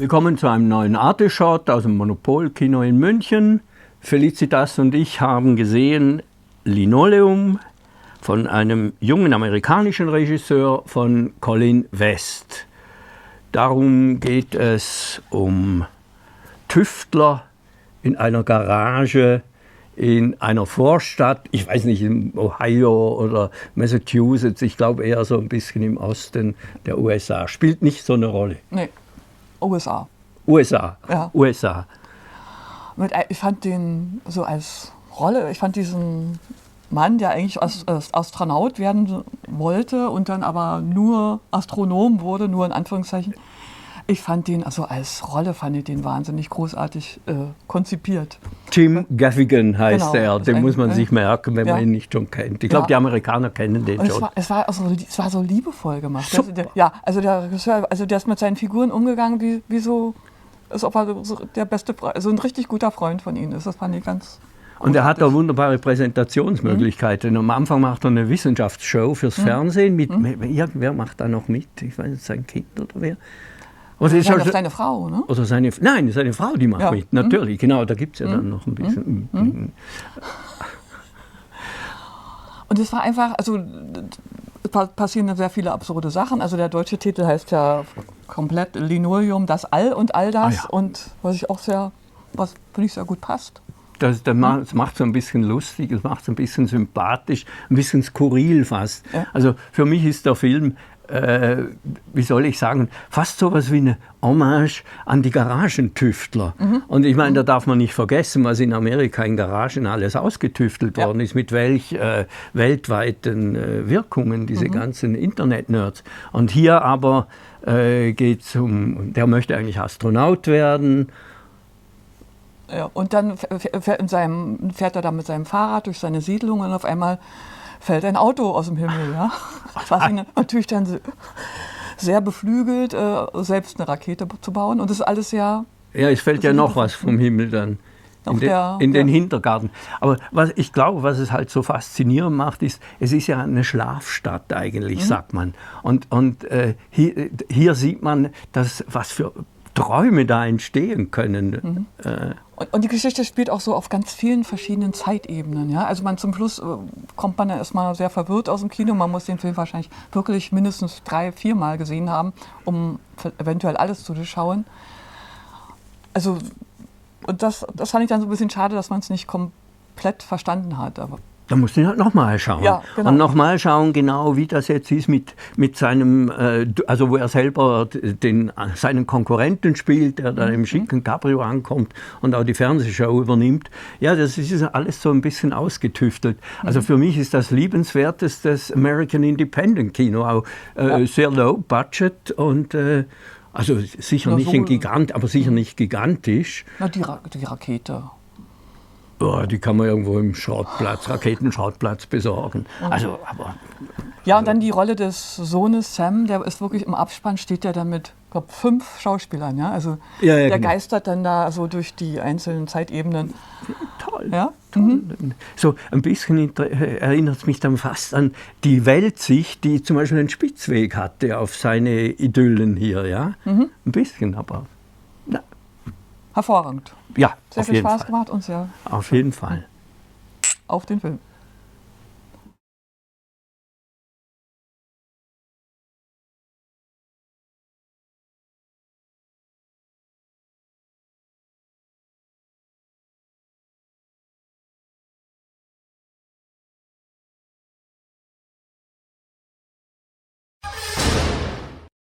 Willkommen zu einem neuen Arte-Shot aus dem Monopol-Kino in München. Felicitas und ich haben gesehen Linoleum von einem jungen amerikanischen Regisseur von Colin West. Darum geht es um Tüftler in einer Garage in einer Vorstadt, ich weiß nicht, in Ohio oder Massachusetts, ich glaube eher so ein bisschen im Osten der USA. Spielt nicht so eine Rolle. Nee, USA. USA. Ja. USA. Mit, ich fand den so als Rolle, ich fand diesen Mann, der eigentlich Astronaut werden wollte und dann aber nur Astronom wurde, nur in Anführungszeichen, ich fand den, also als Rolle fand ich den wahnsinnig großartig äh, konzipiert. Jim Gaffigan heißt Genau, er, den ein- muss man ja. sich merken, wenn man Ja. ihn nicht schon kennt. Ich glaube, Ja. die Amerikaner kennen den Und es schon. war, es, war also, es war so liebevoll gemacht. Das, der, ja, also der Regisseur, also der ist mit seinen Figuren umgegangen, wie, wie so, als ob er so der beste, Fre- also ein richtig guter Freund von ihnen ist. Das fand ich ganz. Und er hat da wunderbare Präsentationsmöglichkeiten. Am Anfang macht er eine Wissenschaftsshow fürs Mhm. Fernsehen. Mit, Irgendwer macht da noch mit. Ich weiß nicht, sein Kind oder wer. Oder, ist Seine, er- seine Frau, ne? oder seine, nein, seine Frau, die macht Ja. mit. Natürlich, genau, da gibt es ja dann noch ein bisschen. Mhm. Und es war einfach, also passieren da sehr viele absurde Sachen. Also der deutsche Titel heißt ja komplett Linoleum, das All und all das. Ah ja. Und was ich auch sehr, was finde ich sehr gut passt. Das, das macht es macht so ein bisschen lustig, es macht es ein bisschen sympathisch, ein bisschen skurril fast. Ja. Also für mich ist der Film, äh, wie soll ich sagen, fast so was wie eine Hommage an die Garagentüftler. Mhm. Und ich meine, da darf man nicht vergessen, was in Amerika in Garagen alles ausgetüftelt Ja. worden ist, mit welch äh, weltweiten äh, Wirkungen diese Mhm. ganzen Internet-Nerds. Und hier aber äh, geht es um, der möchte eigentlich Astronaut werden. Ja, und dann fährt er da mit seinem Fahrrad durch seine Siedlung und auf einmal fällt ein Auto aus dem Himmel. Ja? Was ihn natürlich dann se- sehr beflügelt, äh, selbst eine Rakete zu bauen. Und das ist alles sehr Ja, es fällt ja noch was vom Himmel dann. In, den- der- in den Hintergarten. Aber was ich glaube, was es halt so faszinierend macht, ist, es ist ja eine Schlafstadt Mhm. eigentlich, sagt man. Und, und äh, hier, hier sieht man, dass, was für Träume da entstehen können. Mhm. Äh, Und, und die Geschichte spielt auch so auf ganz vielen verschiedenen Zeitebenen. Ja? Also man zum Schluss äh, kommt man erstmal sehr verwirrt aus dem Kino. Man muss den Film wahrscheinlich wirklich mindestens drei, viermal gesehen haben, um eventuell alles zu durchschauen. Also, und das, das fand ich dann so ein bisschen schade, dass man es nicht komplett verstanden hat. Aber Da muss ich halt nochmal schauen. Ja, genau. Und nochmal schauen, genau wie das jetzt ist mit, mit seinem, äh, also wo er selber den, seinen Konkurrenten spielt, der dann Mhm. im schicken Cabrio ankommt und auch die Fernsehshow übernimmt. Ja, das ist alles so ein bisschen ausgetüftelt. Mhm. Also für mich ist das liebenswertestes American Independent Kino, auch äh, sehr low budget und äh, also sicher Na, nicht so- ein Gigant, aber sicher nicht gigantisch. na, die, Ra die Rakete. Ja, die kann man irgendwo im Schrottplatz, Raketenschrottplatz besorgen. Mhm. Also, aber Ja, und dann die Rolle des Sohnes Sam, der ist wirklich im Abspann, steht ja dann mit, ich glaube, fünf Schauspielern. Ja? Also Ja, ja, der genau. geistert dann da so durch die einzelnen Zeitebenen. toll. Ja? toll. So ein bisschen erinnert es mich dann fast an die Weltsicht, die zum Beispiel einen Spitzweg hatte auf seine Idyllen hier. Ja? Mhm. Ein bisschen, aber Hervorragend. ja, Sehr viel Spaß Fall. gemacht und sehr Auf jeden Fall. auf den Film.